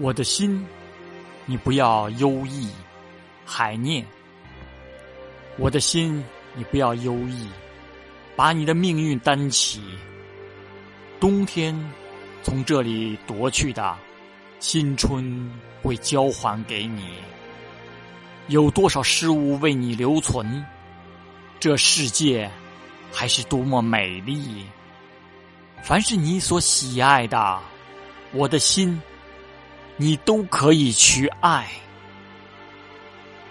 我的心，你不要忧郁、海念。我的心，你不要忧郁，把你的命运担起。冬天从这里夺去的，新春会交还给你。有多少事物为你留存？这世界还是多么美丽！凡是你所喜爱的，我的心。你都可以去爱。